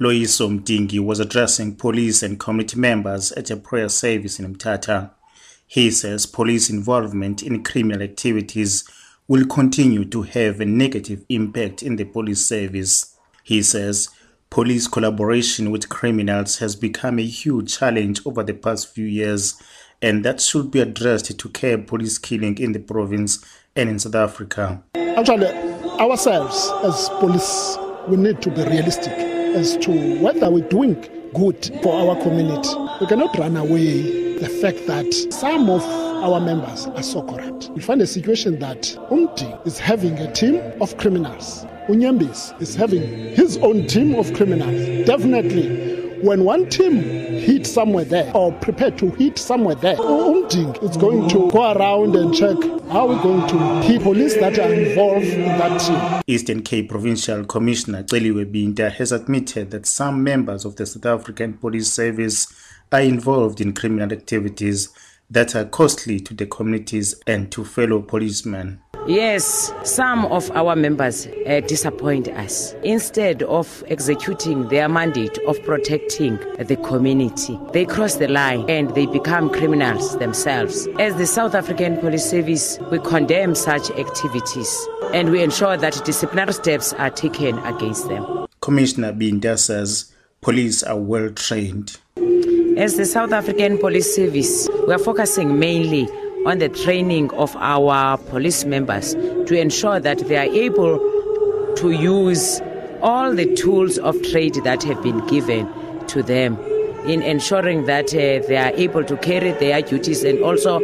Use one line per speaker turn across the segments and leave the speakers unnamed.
Loyiso Mdingi was addressing police and community members at a prayer service in Mthatha. He says police involvement in criminal activities will continue to have a negative impact in the police service. He says police collaboration with criminals has become a huge challenge over the past few years and that should be addressed to curb police killing in the province and in South Africa.
Actually, ourselves as police, we need to be realistic as to whether we're doing good for our community. We cannot run away the fact that some of our members are so corrupt. We find a situation that Umdi is having a team of criminals. Unyembis is having his own team of criminals. Definitely, when one team hit somewhere there or prepare to hit somewhere there, Umding is going to go around and check how we're going to hit police that are involved in that team.
Eastern Cape Provincial Commissioner Celiwe Binta has admitted that some members of the South African Police Service are involved in criminal activities that are costly to the communities and to fellow policemen.
Yes, some of our members uh, disappoint us. Instead of executing their mandate of protecting the community, they cross the line and they become criminals themselves. As the South African Police Service, we condemn such activities and we ensure that disciplinary steps are taken against them.
Commissioner Binda says police are well trained.
As the South African Police Service, we are focusing mainly on the training of our police members to ensure that they are able to use all the tools of trade that have been given to them in ensuring that uh, they are able to carry their duties and also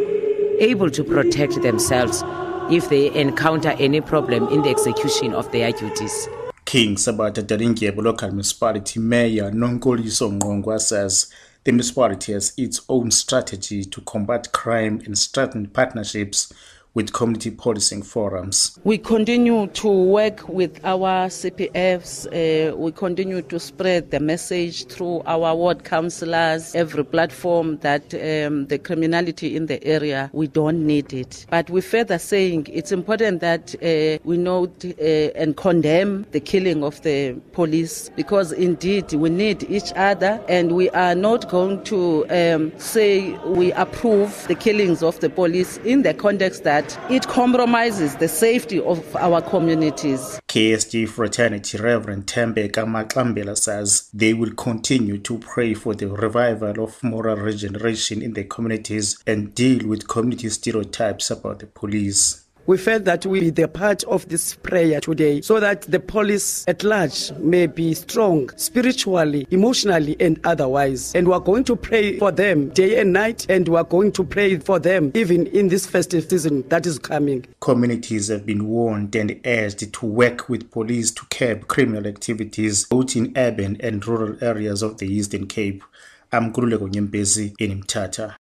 able to protect themselves if they encounter any problem in the execution of their duties.
King Sabata Dalindyebo local municipality mayor Nonkoliso Ngongwa says the municipality has its own strategy to combat crime and strengthen partnerships with community policing forums.
We continue to work with our CPFs. Uh, we continue to spread the message through our ward councillors, every platform that um, the criminality in the area, we don't need it. But we're further saying it's important that uh, we note uh, and condemn the killing of the police because indeed we need each other and we are not going to um, say we approve the killings of the police in the context that that it compromises the safety of our communities.
KSG Fraternity Reverend Tembeka Maklambela says they will continue to pray for the revival of moral regeneration in the communities and deal with community stereotypes about the police.
We felt that we be the part of this prayer today so that the police at large may be strong spiritually, emotionally, and otherwise. And we are going to pray for them day and night, and we are going to pray for them even in this festive season that is coming.
Communities have been warned and urged to work with police to curb criminal activities both in urban and rural areas of the Eastern Cape. I'm Nyembezi in Mthatha.